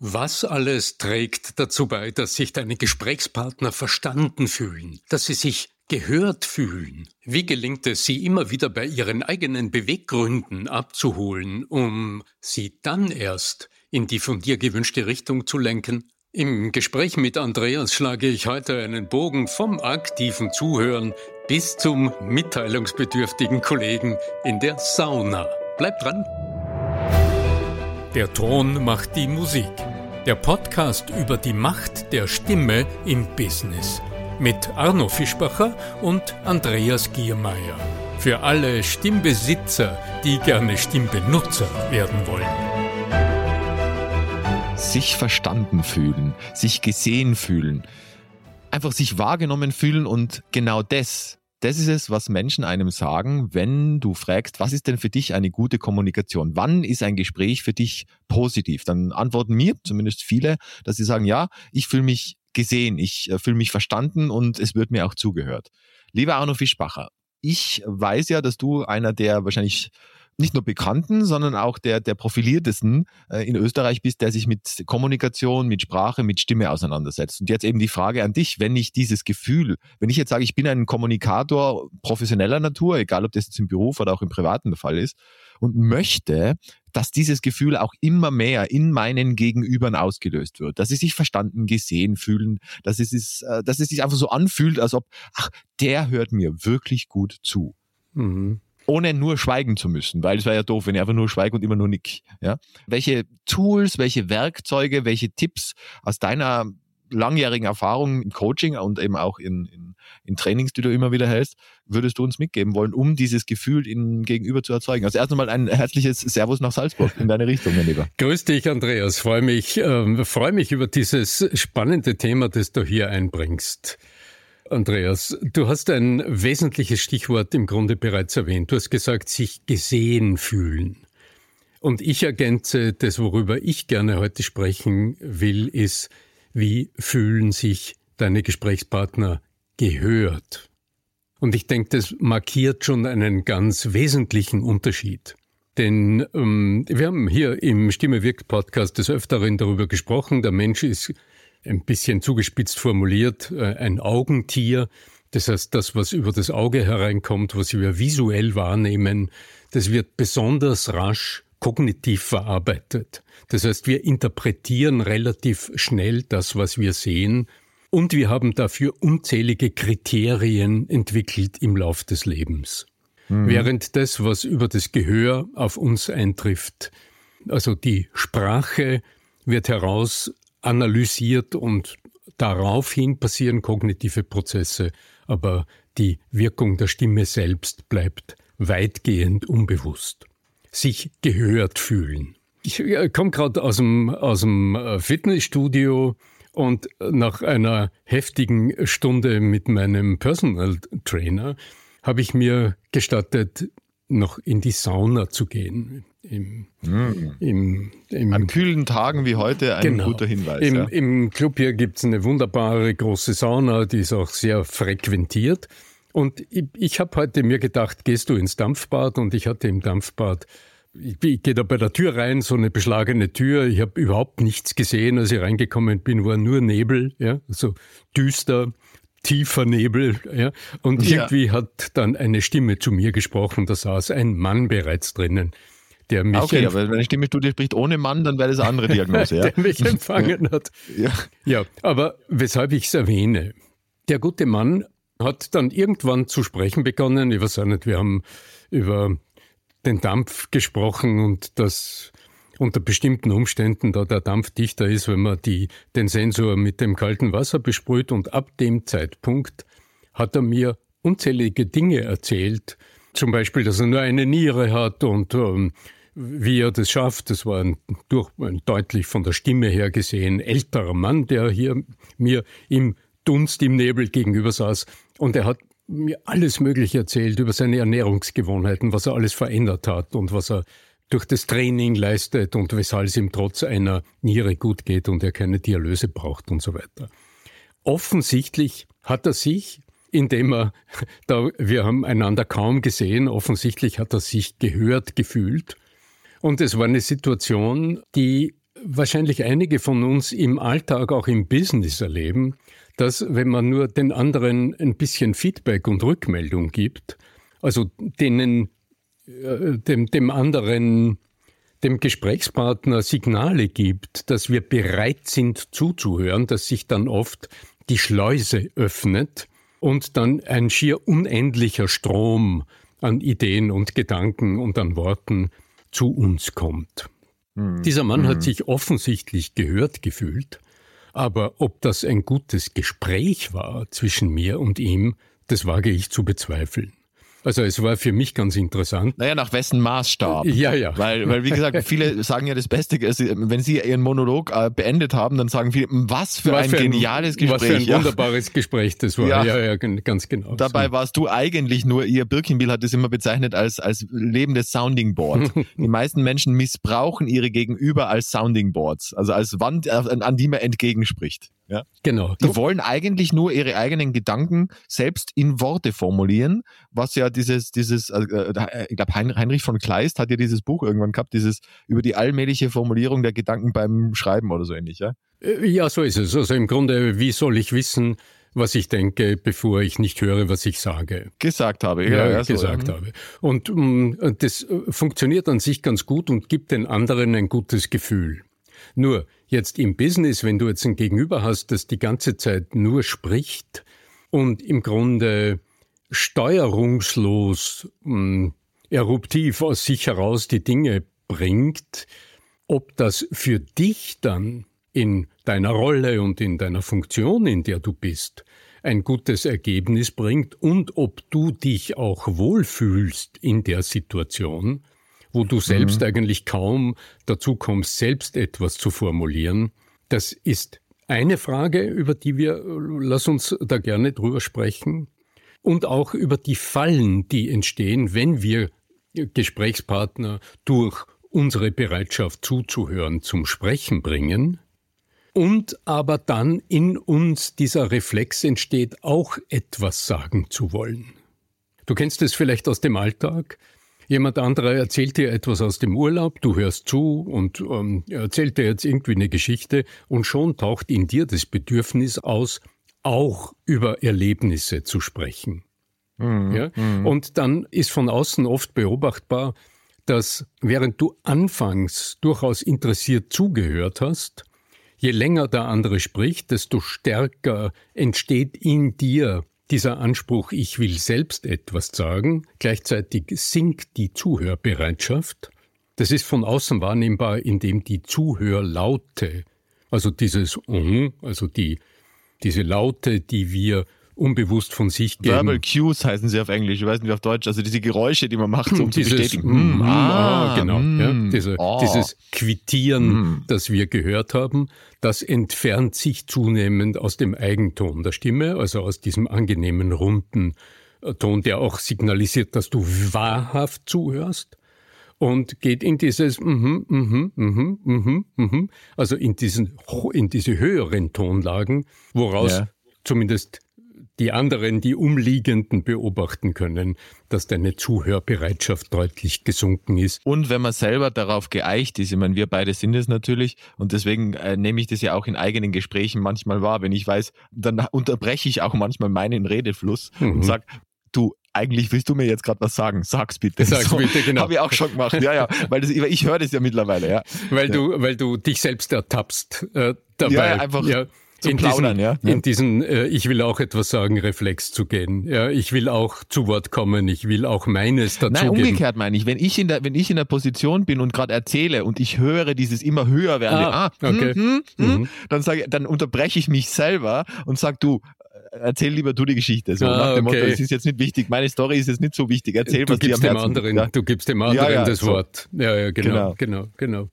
Was alles trägt dazu bei, dass sich deine Gesprächspartner verstanden fühlen, dass sie sich gehört fühlen? Wie gelingt es, sie immer wieder bei ihren eigenen Beweggründen abzuholen, um sie dann erst in die von dir gewünschte Richtung zu lenken? Im Gespräch mit Andreas schlage ich heute einen Bogen vom aktiven Zuhören bis zum mitteilungsbedürftigen Kollegen in der Sauna. Bleibt dran! Der Ton macht die Musik. Der Podcast über die Macht der Stimme im Business. Mit Arno Fischbacher und Andreas Giermeier. Für alle Stimmbesitzer, die gerne Stimmbenutzer werden wollen. Sich verstanden fühlen, sich gesehen fühlen, einfach sich wahrgenommen fühlen und genau das das ist es, was Menschen einem sagen, wenn du fragst, was ist denn für dich eine gute Kommunikation? Wann ist ein Gespräch für dich positiv? Dann antworten mir zumindest viele, dass sie sagen, ja, ich fühle mich gesehen, ich äh, fühle mich verstanden und es wird mir auch zugehört. Lieber Arno Fischbacher, ich weiß ja, dass du einer der wahrscheinlich nicht nur bekannten, sondern auch der, der profiliertesten äh, in Österreich bist, der sich mit Kommunikation, mit Sprache, mit Stimme auseinandersetzt. Und jetzt eben die Frage an dich, wenn ich dieses Gefühl, wenn ich jetzt sage, ich bin ein Kommunikator professioneller Natur, egal ob das jetzt im Beruf oder auch im Privaten Fall ist, und möchte, dass dieses Gefühl auch immer mehr in meinen Gegenübern ausgelöst wird, dass sie sich verstanden, gesehen fühlen, dass es, ist, äh, dass es sich einfach so anfühlt, als ob, ach, der hört mir wirklich gut zu. Mhm ohne nur schweigen zu müssen, weil es wäre ja doof, wenn ich einfach nur schweige und immer nur nick. Ja? Welche Tools, welche Werkzeuge, welche Tipps aus deiner langjährigen Erfahrung im Coaching und eben auch in, in, in Trainings, die du immer wieder hältst, würdest du uns mitgeben wollen, um dieses Gefühl in Gegenüber zu erzeugen? Also erst einmal ein herzliches Servus nach Salzburg in deine Richtung, mein Lieber. Grüß dich, Andreas. Freue mich, äh, freue mich über dieses spannende Thema, das du hier einbringst. Andreas, du hast ein wesentliches Stichwort im Grunde bereits erwähnt. Du hast gesagt, sich gesehen fühlen. Und ich ergänze, das, worüber ich gerne heute sprechen will, ist, wie fühlen sich deine Gesprächspartner gehört? Und ich denke, das markiert schon einen ganz wesentlichen Unterschied. Denn ähm, wir haben hier im Stimme wirkt Podcast des Öfteren darüber gesprochen, der Mensch ist ein bisschen zugespitzt formuliert, äh, ein Augentier. Das heißt, das, was über das Auge hereinkommt, was wir visuell wahrnehmen, das wird besonders rasch kognitiv verarbeitet. Das heißt, wir interpretieren relativ schnell das, was wir sehen, und wir haben dafür unzählige Kriterien entwickelt im Lauf des Lebens. Mhm. Während das, was über das Gehör auf uns eintrifft, also die Sprache wird heraus analysiert und daraufhin passieren kognitive Prozesse, aber die Wirkung der Stimme selbst bleibt weitgehend unbewusst. Sich gehört fühlen. Ich komme gerade aus dem, aus dem äh, Fitnessstudio und nach einer heftigen Stunde mit meinem Personal Trainer habe ich mir gestattet, noch in die Sauna zu gehen. Im, mm. im, im, An kühlen Tagen wie heute ein genau. guter Hinweis. Im, ja. Im Club hier gibt es eine wunderbare große Sauna, die ist auch sehr frequentiert. Und ich, ich habe heute mir gedacht, gehst du ins Dampfbad? Und ich hatte im Dampfbad, ich, ich gehe da bei der Tür rein, so eine beschlagene Tür. Ich habe überhaupt nichts gesehen, als ich reingekommen bin, war nur Nebel, ja, so düster tiefer Nebel, ja. Und ja. irgendwie hat dann eine Stimme zu mir gesprochen, da saß ein Mann bereits drinnen, der mich. Okay, aber wenn eine Stimme zu dir spricht ohne Mann, dann wäre das eine andere Diagnose, ja. der mich empfangen hat. Ja. ja, aber weshalb ich es erwähne. Der gute Mann hat dann irgendwann zu sprechen begonnen. Ich weiß auch nicht, wir haben über den Dampf gesprochen und das unter bestimmten Umständen, da der Dampf dichter ist, wenn man die, den Sensor mit dem kalten Wasser besprüht. Und ab dem Zeitpunkt hat er mir unzählige Dinge erzählt. Zum Beispiel, dass er nur eine Niere hat und ähm, wie er das schafft. Das war ein, durch, ein deutlich von der Stimme her gesehen älterer Mann, der hier mir im Dunst im Nebel gegenüber saß. Und er hat mir alles Mögliche erzählt über seine Ernährungsgewohnheiten, was er alles verändert hat und was er durch das Training leistet und weshalb es ihm trotz einer Niere gut geht und er keine Dialyse braucht und so weiter. Offensichtlich hat er sich, indem er, da wir haben einander kaum gesehen, offensichtlich hat er sich gehört gefühlt. Und es war eine Situation, die wahrscheinlich einige von uns im Alltag, auch im Business erleben, dass wenn man nur den anderen ein bisschen Feedback und Rückmeldung gibt, also denen, dem, dem anderen, dem Gesprächspartner Signale gibt, dass wir bereit sind zuzuhören, dass sich dann oft die Schleuse öffnet und dann ein schier unendlicher Strom an Ideen und Gedanken und an Worten zu uns kommt. Mhm. Dieser Mann mhm. hat sich offensichtlich gehört gefühlt, aber ob das ein gutes Gespräch war zwischen mir und ihm, das wage ich zu bezweifeln. Also es war für mich ganz interessant. Naja, nach wessen Maßstab? Ja, ja. Weil, weil wie gesagt, viele sagen ja das Beste, also wenn sie ihren Monolog äh, beendet haben, dann sagen viele, was für ein für geniales Gespräch. Was für ein wunderbares Gespräch das war. Ja, ja, ja ganz genau. Dabei so. warst du eigentlich nur, ihr Birkenbiel hat es immer bezeichnet als, als lebendes Sounding Board. die meisten Menschen missbrauchen ihre Gegenüber als Sounding Boards, also als Wand, an, an die man entgegenspricht. Ja? Genau. Die wollen eigentlich nur ihre eigenen Gedanken selbst in Worte formulieren, was ja dieses, dieses, äh, äh ich glaube, Heinrich von Kleist hat ja dieses Buch irgendwann gehabt, dieses über die allmähliche Formulierung der Gedanken beim Schreiben oder so ähnlich, ja? Äh, ja, so ist es. Also im Grunde, wie soll ich wissen, was ich denke, bevor ich nicht höre, was ich sage. Gesagt habe, ja. ja, ja gesagt so, habe. Und um, mm, das äh, funktioniert an sich ganz gut und gibt den anderen ein gutes Gefühl. Nur jetzt im Business, wenn du jetzt ein Gegenüber hast, das die ganze Zeit nur spricht und im Grunde steuerungslos, mh, hm, eruptiv aus sich heraus die Dinge bringt, ob das für dich dann in deiner Rolle und in deiner Funktion, in der du bist, ein gutes Ergebnis bringt und ob du dich auch wohlfühlst in der Situation, wo du selbst mhm. eigentlich kaum dazu kommst, selbst etwas zu formulieren. Das ist eine Frage, über die wir, lass uns da gerne drüber sprechen. Und auch über die Fallen, die entstehen, wenn wir Gesprächspartner durch unsere Bereitschaft zuzuhören zum Sprechen bringen. Und aber dann in uns dieser Reflex entsteht, auch etwas sagen zu wollen. Du kennst es vielleicht aus dem Alltag. Jemand anderer erzählt dir etwas aus dem Urlaub, du hörst zu und ähm, erzählt dir jetzt irgendwie eine Geschichte und schon taucht in dir das Bedürfnis aus, auch über Erlebnisse zu sprechen. Mhm. Ja? Mhm. Und dann ist von außen oft beobachtbar, dass während du anfangs durchaus interessiert zugehört hast, je länger der andere spricht, desto stärker entsteht in dir dieser Anspruch, ich will selbst etwas sagen, gleichzeitig sinkt die Zuhörbereitschaft. Das ist von außen wahrnehmbar, indem die Zuhörlaute, also dieses also die, diese Laute, die wir unbewusst von sich geben. Verbal Cues heißen sie auf Englisch, ich weiß nicht auf Deutsch, also diese Geräusche, die man macht, um dieses, zu bestätigen. Mm, mm, ah, genau. Mm, ja, diese, oh. Dieses Quittieren, mm. das wir gehört haben, das entfernt sich zunehmend aus dem Eigenton der Stimme, also aus diesem angenehmen, runden äh, Ton, der auch signalisiert, dass du wahrhaft zuhörst und geht in dieses mhm, mhm, mhm, mhm, mhm, also in diesen in diese höheren Tonlagen, woraus ja. zumindest die anderen, die Umliegenden beobachten können, dass deine Zuhörbereitschaft deutlich gesunken ist. Und wenn man selber darauf geeicht ist, ich meine, wir beide sind es natürlich und deswegen äh, nehme ich das ja auch in eigenen Gesprächen manchmal wahr, wenn ich weiß, dann unterbreche ich auch manchmal meinen Redefluss mhm. und sage, du, eigentlich willst du mir jetzt gerade was sagen. Sag's bitte. Sag's so, bitte, genau. Habe ich auch schon gemacht. Ja, ja, weil das, ich höre das ja mittlerweile, ja. Weil ja. du, weil du dich selbst ertappst äh, dabei. Ja, einfach. Ja zum in Plaudern, diesen, ja. In diesen, äh, ich will auch etwas sagen, Reflex zu gehen. Ja, ich will auch zu Wort kommen. Ich will auch meines dazu Nein, umgekehrt meine ich. Wenn ich in der, wenn ich in der Position bin und gerade erzähle und ich höre dieses immer höher werden, ah, ah okay. hm, hm, hm, mhm. dann sage, dann unterbreche ich mich selber und sag du, erzähl lieber du die Geschichte. So ah, nach dem okay. Motto, es ist jetzt nicht wichtig. Meine Story ist jetzt nicht so wichtig. Erzähl, du was dir am Herzen anderen, ja. Du gibst dem anderen ja, ja, das so. Wort. Ja, ja, genau, genau, genau. genau.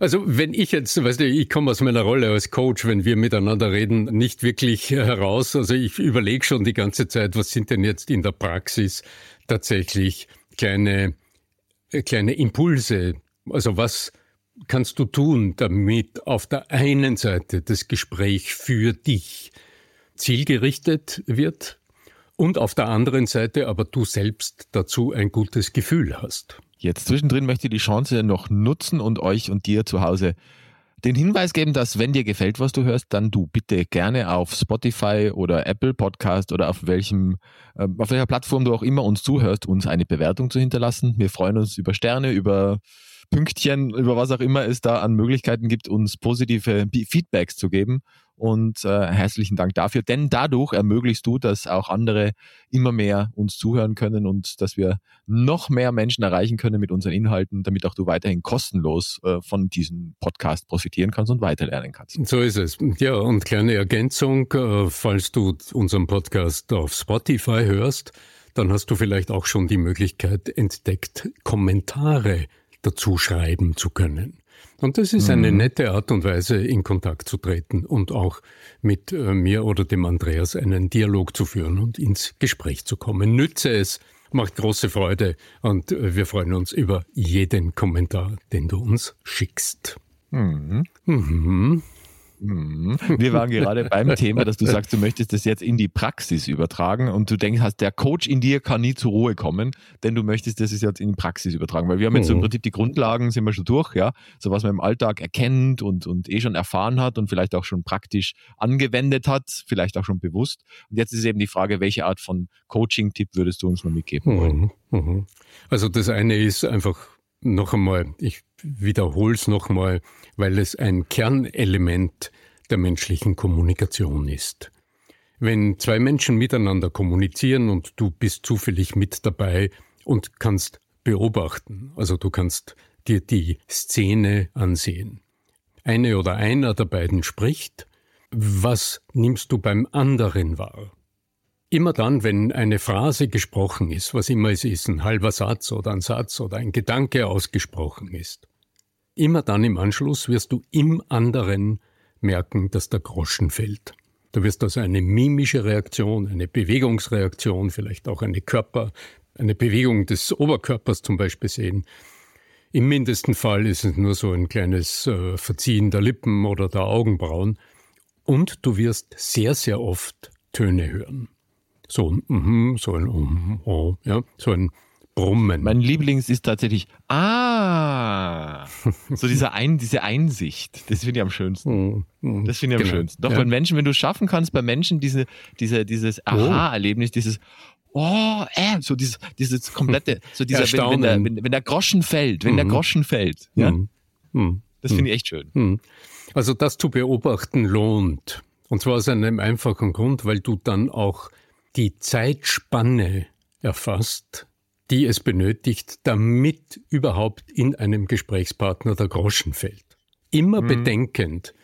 Also wenn ich jetzt, weißt du, ich komme aus meiner Rolle als Coach, wenn wir miteinander reden, nicht wirklich heraus. Also ich überlege schon die ganze Zeit, was sind denn jetzt in der Praxis tatsächlich kleine, äh, kleine Impulse. Also was kannst du tun, damit auf der einen Seite das Gespräch für dich zielgerichtet wird und auf der anderen Seite aber du selbst dazu ein gutes Gefühl hast. Jetzt zwischendrin möchte ich die Chance noch nutzen und euch und dir zu Hause den Hinweis geben, dass wenn dir gefällt, was du hörst, dann du bitte gerne auf Spotify oder Apple Podcast oder auf welchem, äh, auf welcher Plattform du auch immer uns zuhörst, uns eine Bewertung zu hinterlassen. Wir freuen uns über Sterne, über Pünktchen, über was auch immer es da an Möglichkeiten gibt, uns positive Feedbacks zu geben. Und äh, herzlichen Dank dafür, denn dadurch ermöglichst du, dass auch andere immer mehr uns zuhören können und dass wir noch mehr Menschen erreichen können mit unseren Inhalten, damit auch du weiterhin kostenlos äh, von diesem Podcast profitieren kannst und weiterlernen kannst. So ist es. Ja, und kleine Ergänzung, äh, falls du unseren Podcast auf Spotify hörst, dann hast du vielleicht auch schon die Möglichkeit entdeckt, Kommentare dazu schreiben zu können. Und das ist eine mhm. nette Art und Weise, in Kontakt zu treten und auch mit äh, mir oder dem Andreas einen Dialog zu führen und ins Gespräch zu kommen. Nütze es, macht große Freude und äh, wir freuen uns über jeden Kommentar, den du uns schickst. Mhm. Mhm. Mhm. Wir waren gerade beim Thema, dass du sagst, du möchtest das jetzt in die Praxis übertragen und du denkst, hast, der Coach in dir kann nie zur Ruhe kommen, denn du möchtest das jetzt in die Praxis übertragen, weil wir haben jetzt so im mhm. Prinzip die Grundlagen sind wir schon durch, ja, so was man im Alltag erkennt und, und eh schon erfahren hat und vielleicht auch schon praktisch angewendet hat, vielleicht auch schon bewusst. Und jetzt ist eben die Frage, welche Art von Coaching-Tipp würdest du uns noch mitgeben wollen? Mhm. Also das eine ist einfach noch einmal, ich wiederhole es noch mal, weil es ein Kernelement der menschlichen Kommunikation ist. Wenn zwei Menschen miteinander kommunizieren und du bist zufällig mit dabei und kannst beobachten, also du kannst dir die Szene ansehen. Eine oder einer der beiden spricht, was nimmst du beim anderen wahr? Immer dann, wenn eine Phrase gesprochen ist, was immer es ist, ein halber Satz oder ein Satz oder ein Gedanke ausgesprochen ist, immer dann im Anschluss wirst du im anderen merken, dass der Groschen fällt. Du wirst also eine mimische Reaktion, eine Bewegungsreaktion, vielleicht auch eine Körper, eine Bewegung des Oberkörpers zum Beispiel sehen. Im mindesten Fall ist es nur so ein kleines äh, Verziehen der Lippen oder der Augenbrauen. Und du wirst sehr, sehr oft Töne hören so ein, mm, so ein, mm, oh, ja, so ein Brummen. Mein Lieblings ist tatsächlich, ah, so diese, ein, diese Einsicht. Das finde ich am schönsten. Mm, das finde ich am genau. schönsten. Doch ja. bei Menschen, wenn du schaffen kannst, bei Menschen diese, diese, dieses oh. Aha-Erlebnis, dieses, oh, äh, so dieses, dieses komplette, so dieser, wenn, wenn, der, wenn, wenn, der Groschen fällt, wenn mhm. der Groschen fällt, ja. Mhm. Mhm. Das finde ich echt schön. Mhm. Also das zu beobachten lohnt. Und zwar aus einem einfachen Grund, weil du dann auch die Zeitspanne erfasst, die es benötigt, damit überhaupt in einem Gesprächspartner der Groschen fällt. Immer mhm. bedenkend,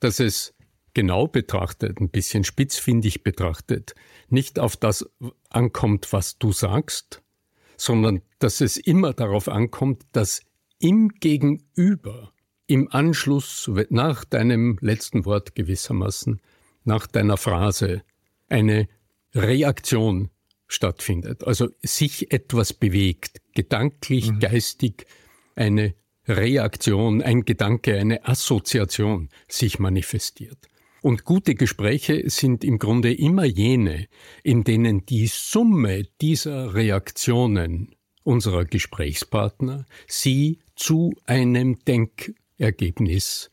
dass es genau betrachtet, ein bisschen spitzfindig betrachtet, nicht auf das ankommt, was du sagst, sondern dass es immer darauf ankommt, dass im Gegenüber, im Anschluss nach deinem letzten Wort gewissermaßen, nach deiner Phrase, eine Reaktion stattfindet, also sich etwas bewegt, gedanklich, mhm. geistig eine Reaktion, ein Gedanke, eine Assoziation sich manifestiert. Und gute Gespräche sind im Grunde immer jene, in denen die Summe dieser Reaktionen unserer Gesprächspartner sie zu einem Denkergebnis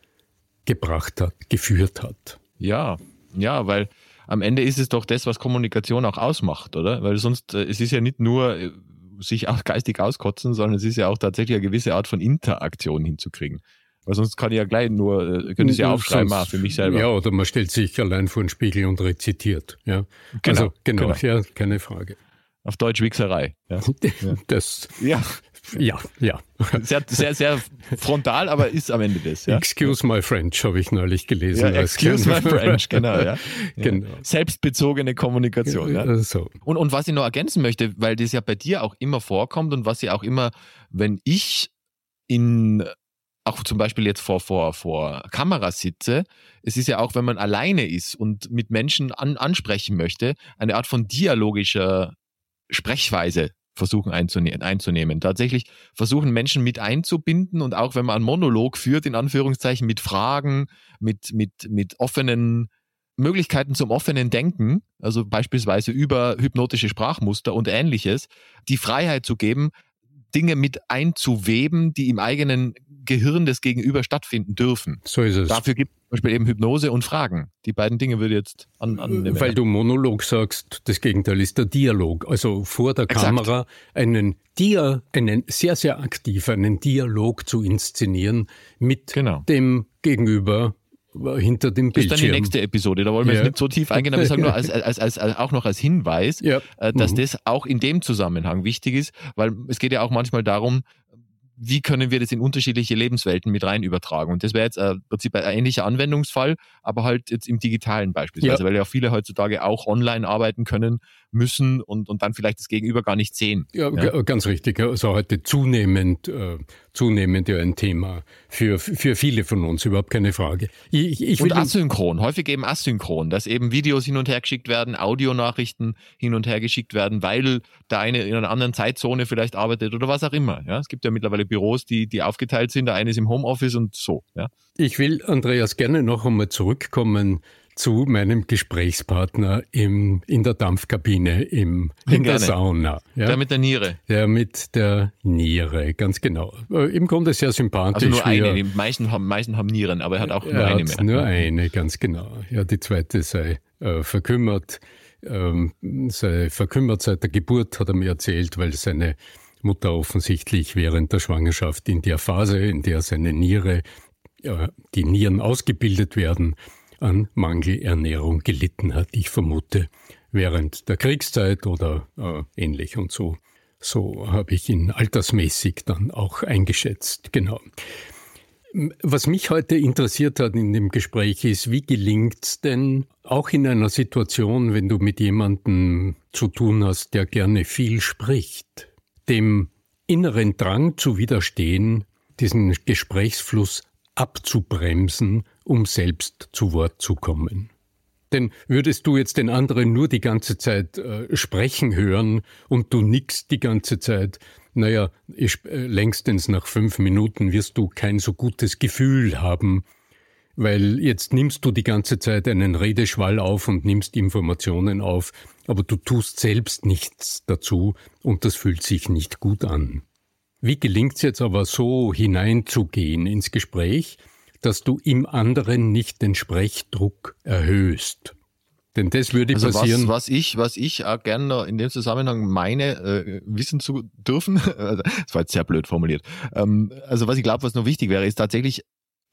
gebracht hat, geführt hat. Ja, ja, weil am Ende ist es doch das, was Kommunikation auch ausmacht, oder? Weil sonst, äh, es ist ja nicht nur äh, sich auch geistig auskotzen, sondern es ist ja auch tatsächlich eine gewisse Art von Interaktion hinzukriegen. Weil sonst kann ich ja gleich nur, äh, könnte ich ja aufschreiben, sonst, ah, für mich selber. Ja, oder man stellt sich allein vor den Spiegel und rezitiert. Ja. Genau, also genau, genau. ja, keine Frage. Auf Deutsch Wichserei. Ja. Das, ja. Ja, ja. Sehr, sehr, sehr frontal, aber ist am Ende das. Ja? Excuse my French, habe ich neulich gelesen. Ja, excuse my French, genau, ja. genau. Selbstbezogene Kommunikation. Ja. So. Und, und was ich noch ergänzen möchte, weil das ja bei dir auch immer vorkommt und was ja auch immer, wenn ich in auch zum Beispiel jetzt vor, vor, vor Kamera sitze, es ist ja auch, wenn man alleine ist und mit Menschen an, ansprechen möchte, eine Art von dialogischer Sprechweise versuchen einzunehmen, einzunehmen. Tatsächlich versuchen Menschen mit einzubinden und auch wenn man einen Monolog führt, in Anführungszeichen mit Fragen, mit, mit, mit offenen Möglichkeiten zum offenen Denken, also beispielsweise über hypnotische Sprachmuster und ähnliches, die Freiheit zu geben, Dinge mit einzuweben, die im eigenen Gehirn des Gegenüber stattfinden dürfen. So ist es. Dafür gibt es zum Beispiel eben Hypnose und Fragen. Die beiden Dinge würde jetzt an, annehmen. Weil du Monolog sagst, das Gegenteil ist der Dialog. Also vor der Exakt. Kamera einen Dia, einen sehr, sehr aktiv, einen Dialog zu inszenieren mit genau. dem Gegenüber, hinter dem Bildschirm. Das ist dann die nächste Episode, da wollen wir ja. jetzt nicht so tief eingehen, aber ich sage nur als, als, als, als, auch noch als Hinweis, ja. Äh, dass mhm. das auch in dem Zusammenhang wichtig ist, weil es geht ja auch manchmal darum, wie können wir das in unterschiedliche Lebenswelten mit rein übertragen? Und das wäre jetzt äh, im Prinzip ein ähnlicher Anwendungsfall, aber halt jetzt im digitalen beispielsweise, ja. weil ja viele heutzutage auch online arbeiten können müssen und, und dann vielleicht das Gegenüber gar nicht sehen. Ja, ja. ganz richtig. Also heute zunehmend, äh, zunehmend ja ein Thema für, für viele von uns, überhaupt keine Frage. Ich, ich und asynchron, häufig eben asynchron, dass eben Videos hin und her geschickt werden, Audionachrichten hin und her geschickt werden, weil der eine in einer anderen Zeitzone vielleicht arbeitet oder was auch immer. Ja, es gibt ja mittlerweile Büros, die, die aufgeteilt sind, der eine ist im Homeoffice und so. Ja. Ich will, Andreas, gerne noch einmal zurückkommen zu meinem Gesprächspartner im, in der Dampfkabine im, in der Sauna. Ja? Der mit der Niere. Der mit der Niere, ganz genau. Äh, Im Grunde sehr sympathisch. Also nur eine, die meisten haben, meisten haben Nieren, aber er hat auch nur eine mehr. Nur eine, ganz genau. Ja, die zweite sei äh, verkümmert. Ähm, sei verkümmert seit der Geburt, hat er mir erzählt, weil seine Mutter offensichtlich während der Schwangerschaft in der Phase, in der seine Niere, äh, die Nieren ausgebildet werden, an Mangelernährung gelitten hat. Ich vermute während der Kriegszeit oder äh, ähnlich und so. So habe ich ihn altersmäßig dann auch eingeschätzt. Genau. Was mich heute interessiert hat in dem Gespräch ist, wie gelingt es denn auch in einer Situation, wenn du mit jemandem zu tun hast, der gerne viel spricht, dem inneren Drang zu widerstehen, diesen Gesprächsfluss abzubremsen, um selbst zu Wort zu kommen. Denn würdest du jetzt den anderen nur die ganze Zeit äh, sprechen hören und du nickst die ganze Zeit, naja, ich, äh, längstens nach fünf Minuten wirst du kein so gutes Gefühl haben, weil jetzt nimmst du die ganze Zeit einen Redeschwall auf und nimmst Informationen auf, aber du tust selbst nichts dazu und das fühlt sich nicht gut an. Wie gelingt es jetzt aber so hineinzugehen ins Gespräch, dass du im anderen nicht den Sprechdruck erhöhst? Denn das würde also passieren. Was, was ich, was ich auch gerne in dem Zusammenhang meine, äh, wissen zu dürfen, also, das war jetzt sehr blöd formuliert. Ähm, also was ich glaube, was noch wichtig wäre, ist tatsächlich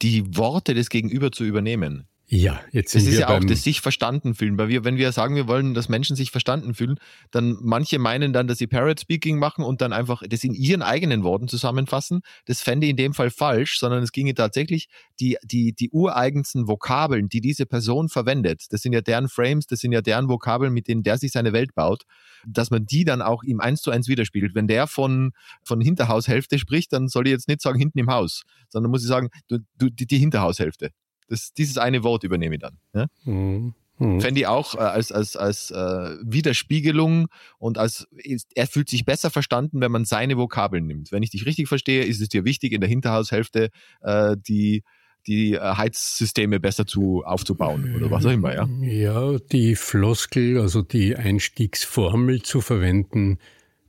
die Worte des Gegenüber zu übernehmen. Ja, jetzt sind das ist ja auch das sich verstanden fühlen, weil wir, wenn wir sagen, wir wollen, dass Menschen sich verstanden fühlen, dann manche meinen dann, dass sie Parrot Speaking machen und dann einfach das in ihren eigenen Worten zusammenfassen. Das fände ich in dem Fall falsch, sondern es ginge tatsächlich die, die, die ureigensten Vokabeln, die diese Person verwendet. Das sind ja deren Frames, das sind ja deren Vokabeln, mit denen der sich seine Welt baut, dass man die dann auch ihm eins zu eins widerspiegelt. Wenn der von, von Hinterhaushälfte spricht, dann soll ich jetzt nicht sagen hinten im Haus, sondern muss ich sagen, du, du, die, die Hinterhaushälfte. Das, dieses eine Wort übernehme ich dann. Ja? Mhm. Mhm. Fände ich auch äh, als, als, als äh, Widerspiegelung und als er fühlt sich besser verstanden, wenn man seine Vokabeln nimmt. Wenn ich dich richtig verstehe, ist es dir wichtig, in der Hinterhaushälfte äh, die die äh, Heizsysteme besser zu aufzubauen oder was auch immer, ja. Ja, die Floskel, also die Einstiegsformel zu verwenden,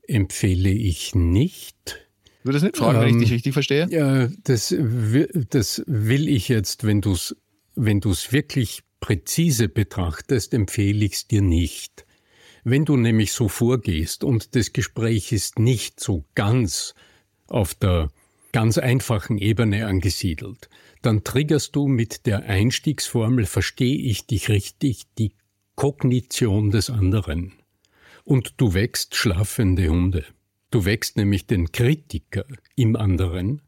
empfehle ich nicht. Du das nicht fragen, ähm, wenn ich dich ähm, richtig verstehe? Ja, das, das will ich jetzt, wenn du es wenn du's wirklich präzise betrachtest, empfehle ich es dir nicht. Wenn du nämlich so vorgehst und das Gespräch ist nicht so ganz auf der ganz einfachen Ebene angesiedelt, dann triggerst du mit der Einstiegsformel verstehe ich dich richtig die Kognition des anderen. Und du wächst schlafende Hunde. Du wächst nämlich den Kritiker im anderen.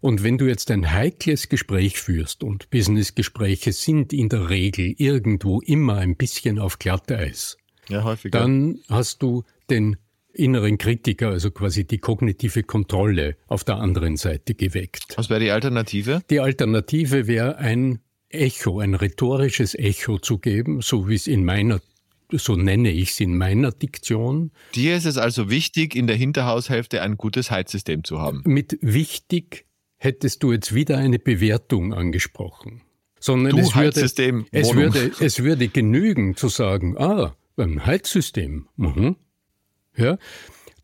Und wenn du jetzt ein heikles Gespräch führst, und Businessgespräche sind in der Regel irgendwo immer ein bisschen auf Glatteis, ja, häufiger. dann hast du den inneren Kritiker, also quasi die kognitive Kontrolle auf der anderen Seite geweckt. Was wäre die Alternative? Die Alternative wäre ein Echo, ein rhetorisches Echo zu geben, so wie es in meiner so nenne ich es in meiner Diktion. Dir ist es also wichtig, in der Hinterhaushälfte ein gutes Heizsystem zu haben. Mit wichtig hättest du jetzt wieder eine Bewertung angesprochen. Sondern du es, würde, es, würde, es würde genügen zu sagen, ah, ein Heizsystem. Mhm. Ja,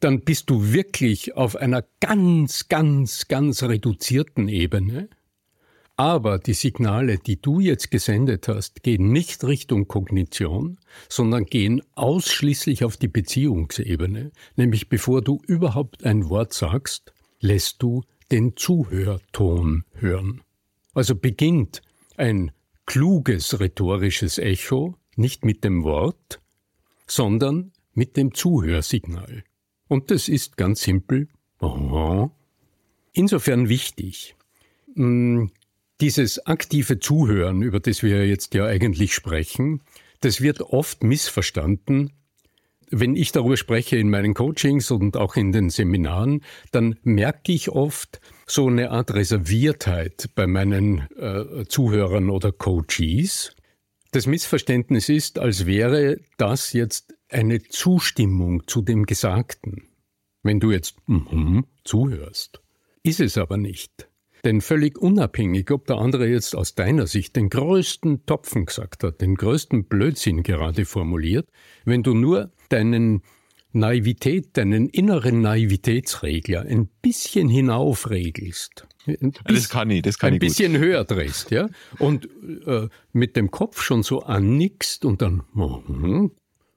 dann bist du wirklich auf einer ganz, ganz, ganz reduzierten Ebene. Aber die Signale, die du jetzt gesendet hast, gehen nicht Richtung Kognition, sondern gehen ausschließlich auf die Beziehungsebene. Nämlich bevor du überhaupt ein Wort sagst, lässt du den Zuhörton hören. Also beginnt ein kluges rhetorisches Echo nicht mit dem Wort, sondern mit dem Zuhörsignal. Und das ist ganz simpel. Insofern wichtig. Dieses aktive Zuhören, über das wir jetzt ja eigentlich sprechen, das wird oft missverstanden. Wenn ich darüber spreche in meinen Coachings und auch in den Seminaren, dann merke ich oft so eine Art Reserviertheit bei meinen äh, Zuhörern oder Coaches. Das Missverständnis ist, als wäre das jetzt eine Zustimmung zu dem Gesagten, wenn du jetzt mm zuhörst. Ist es aber nicht. Denn völlig unabhängig, ob der andere jetzt aus deiner Sicht den größten Topfen gesagt hat, den größten Blödsinn gerade formuliert, wenn du nur deinen Naivität, deinen inneren Naivitätsregler ein bisschen hinaufregelst. Bisschen, das kann ich, das kann ein ich. Ein bisschen gut. höher drehst, ja. Und äh, mit dem Kopf schon so annickst und dann, uh,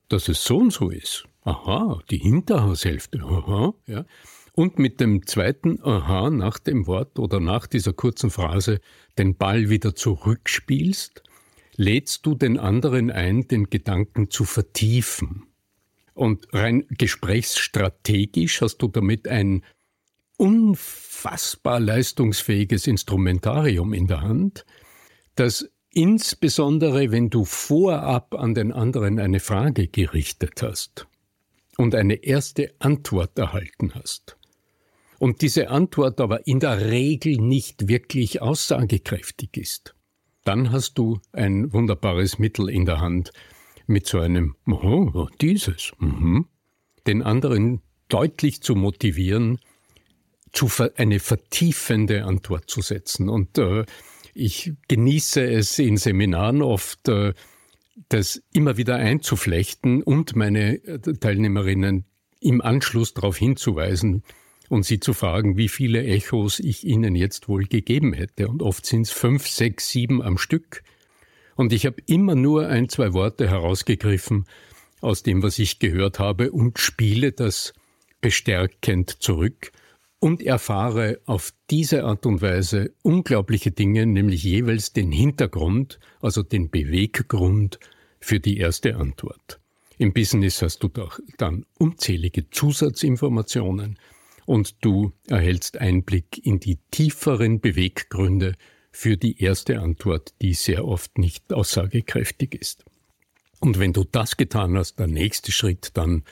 dass es so und so ist. Aha, die Hinterhaushälfte, aha, ja. Und mit dem zweiten Aha nach dem Wort oder nach dieser kurzen Phrase den Ball wieder zurückspielst, lädst du den anderen ein, den Gedanken zu vertiefen. Und rein gesprächsstrategisch hast du damit ein unfassbar leistungsfähiges Instrumentarium in der Hand, das insbesondere, wenn du vorab an den anderen eine Frage gerichtet hast und eine erste Antwort erhalten hast, und diese Antwort aber in der Regel nicht wirklich aussagekräftig ist, dann hast du ein wunderbares Mittel in der Hand, mit so einem oh, dieses, mhm, den anderen deutlich zu motivieren, zu ver eine vertiefende Antwort zu setzen. Und äh, ich genieße es in Seminaren oft, äh, das immer wieder einzuflechten und meine äh, Teilnehmerinnen im Anschluss darauf hinzuweisen und sie zu fragen, wie viele Echos ich ihnen jetzt wohl gegeben hätte. Und oft sind es fünf, sechs, sieben am Stück. Und ich habe immer nur ein, zwei Worte herausgegriffen aus dem, was ich gehört habe und spiele das bestärkend zurück und erfahre auf diese Art und Weise unglaubliche Dinge, nämlich jeweils den Hintergrund, also den Beweggrund für die erste Antwort. Im Business hast du doch dann unzählige Zusatzinformationen und du erhältst Einblick in die tieferen Beweggründe für die erste Antwort, die sehr oft nicht aussagekräftig ist. Und wenn du das getan hast, der nächste Schritt dann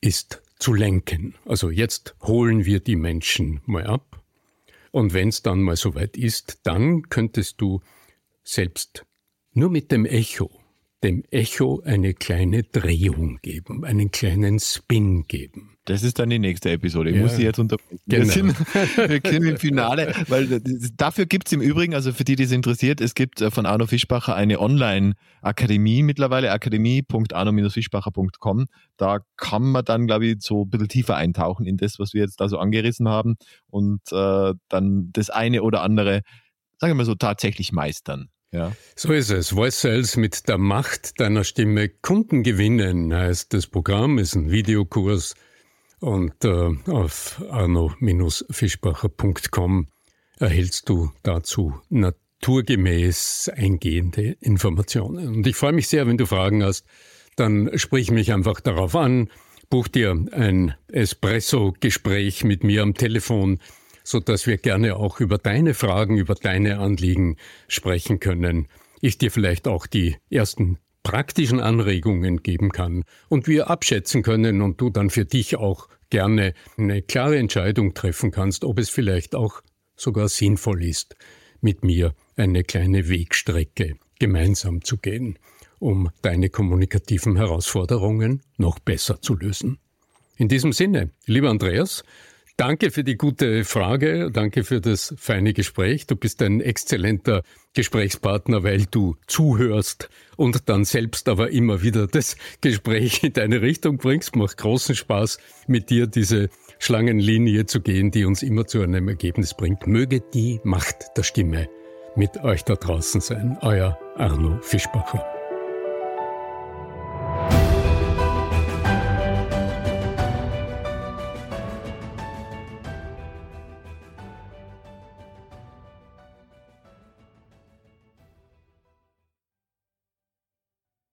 ist zu lenken. Also jetzt holen wir die Menschen mal ab. Und wenn es dann mal soweit ist, dann könntest du selbst nur mit dem Echo, dem Echo eine kleine Drehung geben, einen kleinen Spin geben. Das ist dann die nächste Episode. Ich ja. muss sie jetzt unterbrechen. Genau. Wir, sind, wir sind im Finale, weil dafür gibt es im Übrigen, also für die, die es interessiert, es gibt äh, von Arno Fischbacher eine Online-Akademie mittlerweile, akademie.arno-fischbacher.com. Da kann man dann, glaube ich, so ein bisschen tiefer eintauchen in das, was wir jetzt da so angerissen haben und äh, dann das eine oder andere, sagen wir mal so, tatsächlich meistern. Ja. So ist es. Voice Sales mit der Macht deiner Stimme Kunden gewinnen heißt das Programm, ist ein Videokurs und äh, auf arno-fischbacher.com erhältst du dazu naturgemäß eingehende Informationen. Und ich freue mich sehr, wenn du Fragen hast, dann sprich mich einfach darauf an, buch dir ein Espresso-Gespräch mit mir am Telefon, so dass wir gerne auch über deine Fragen, über deine Anliegen sprechen können. Ich dir vielleicht auch die ersten praktischen Anregungen geben kann und wir abschätzen können und du dann für dich auch gerne eine klare Entscheidung treffen kannst, ob es vielleicht auch sogar sinnvoll ist, mit mir eine kleine Wegstrecke gemeinsam zu gehen, um deine kommunikativen Herausforderungen noch besser zu lösen. In diesem Sinne, lieber Andreas, Danke für die gute Frage, danke für das feine Gespräch. Du bist ein exzellenter Gesprächspartner, weil du zuhörst und dann selbst aber immer wieder das Gespräch in deine Richtung bringst. Macht großen Spaß, mit dir diese Schlangenlinie zu gehen, die uns immer zu einem Ergebnis bringt. Möge die Macht der Stimme mit euch da draußen sein. Euer Arno Fischbacher.